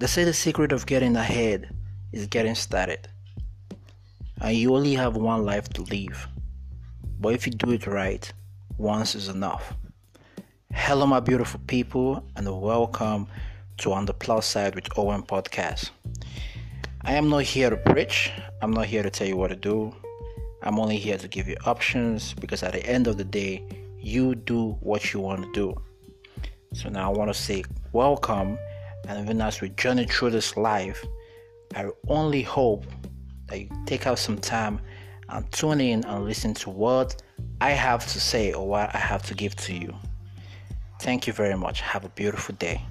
They say the secret of getting ahead is getting started. And you only have one life to live. But if you do it right, once is enough. Hello, my beautiful people, and welcome to On the Plus Side with Owen Podcast. I am not here to preach, I'm not here to tell you what to do. I'm only here to give you options because at the end of the day, you do what you want to do. So now I want to say welcome, and even as we journey through this life, I only hope that you take out some time and tune in and listen to what I have to say or what I have to give to you. Thank you very much. Have a beautiful day.